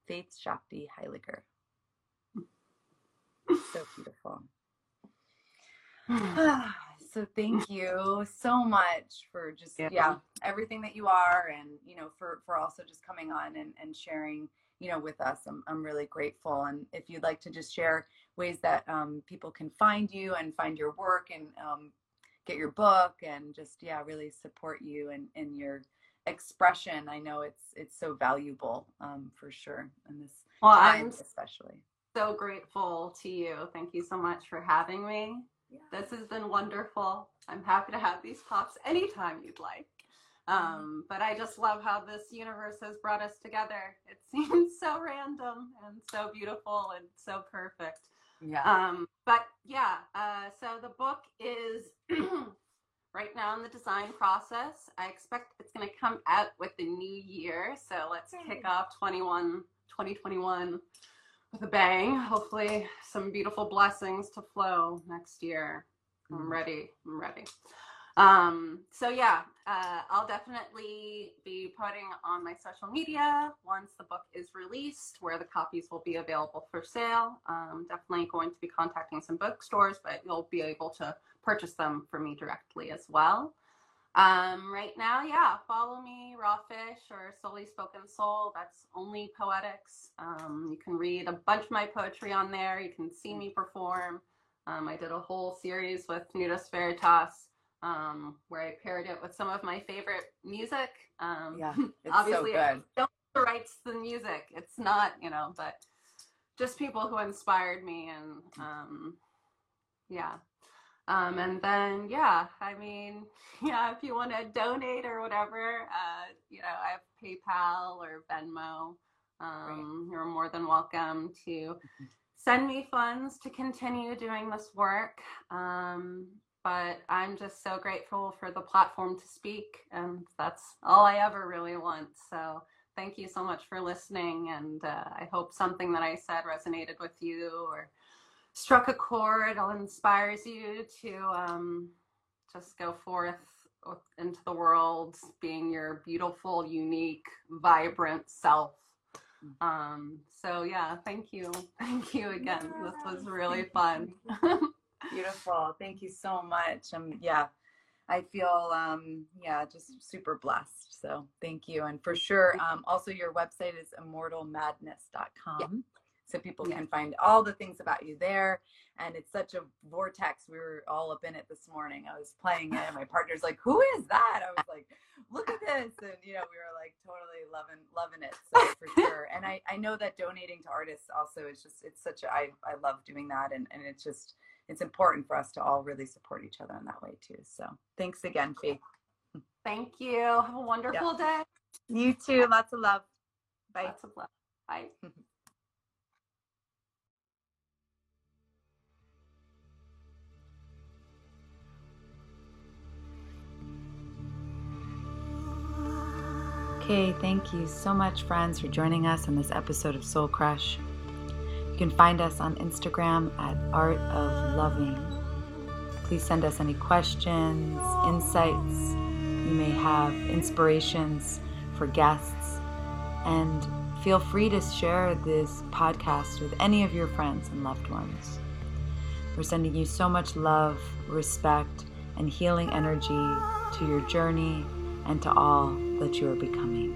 Faith Shakti Heiliger. So *sighs* beautiful. *sighs* *sighs* so thank you so much for just yeah. yeah. everything that you are and you know for for also just coming on and and sharing you know with us i'm, I'm really grateful and if you'd like to just share ways that um, people can find you and find your work and um, get your book and just yeah really support you and in your expression i know it's it's so valuable um, for sure in this well, time I'm especially so grateful to you thank you so much for having me yeah. this has been wonderful i'm happy to have these talks anytime you'd like um, but I just love how this universe has brought us together. It *laughs* seems so random and so beautiful and so perfect. Yeah. Um, but yeah, uh, so the book is *clears throat* right now in the design process. I expect it's going to come out with the new year. So let's kick off 21, 2021 with a bang. Hopefully, some beautiful blessings to flow next year. I'm mm. ready. I'm ready. Um, so yeah, uh, I'll definitely be putting on my social media once the book is released, where the copies will be available for sale. Um, definitely going to be contacting some bookstores, but you'll be able to purchase them for me directly as well. Um, right now, yeah, follow me, Rawfish or Solely Spoken Soul. That's only poetics. Um, you can read a bunch of my poetry on there. You can see me perform. Um, I did a whole series with Nudus Veritas um, where I paired it with some of my favorite music. Um, yeah, *laughs* obviously, so good. don't writes the music. It's not, you know, but just people who inspired me, and um, yeah. Um, and then, yeah, I mean, *laughs* yeah, if you want to donate or whatever, uh, you know, I have PayPal or Venmo. Um, you're more than welcome to send me funds to continue doing this work. Um, but I'm just so grateful for the platform to speak. And that's all I ever really want. So thank you so much for listening. And uh, I hope something that I said resonated with you or struck a chord or inspires you to um, just go forth into the world being your beautiful, unique, vibrant self. Um, so yeah, thank you. *laughs* Thank you again. This was really fun. *laughs* Beautiful. Thank you so much. Um, yeah, I feel um, yeah, just super blessed. So thank you. And for sure, um, also your website is immortalmadness.com. Yeah. So people yeah. can find all the things about you there. And it's such a vortex. We were all up in it this morning. I was playing it, and my partner's like, "Who is that?" I was like, "Look at this!" And you know, we were like totally loving loving it. So for sure. And I I know that donating to artists also is just it's such a I I love doing that, and and it's just it's important for us to all really support each other in that way too. So thanks again, Faith. Thank you. Have a wonderful yeah. day. You too. Lots of love. Bye. Lots of love. Bye. *laughs* Okay, thank you so much, friends, for joining us on this episode of Soul Crush. You can find us on Instagram at Art of Loving. Please send us any questions, insights. You may have inspirations for guests. And feel free to share this podcast with any of your friends and loved ones. We're sending you so much love, respect, and healing energy to your journey and to all that you are becoming.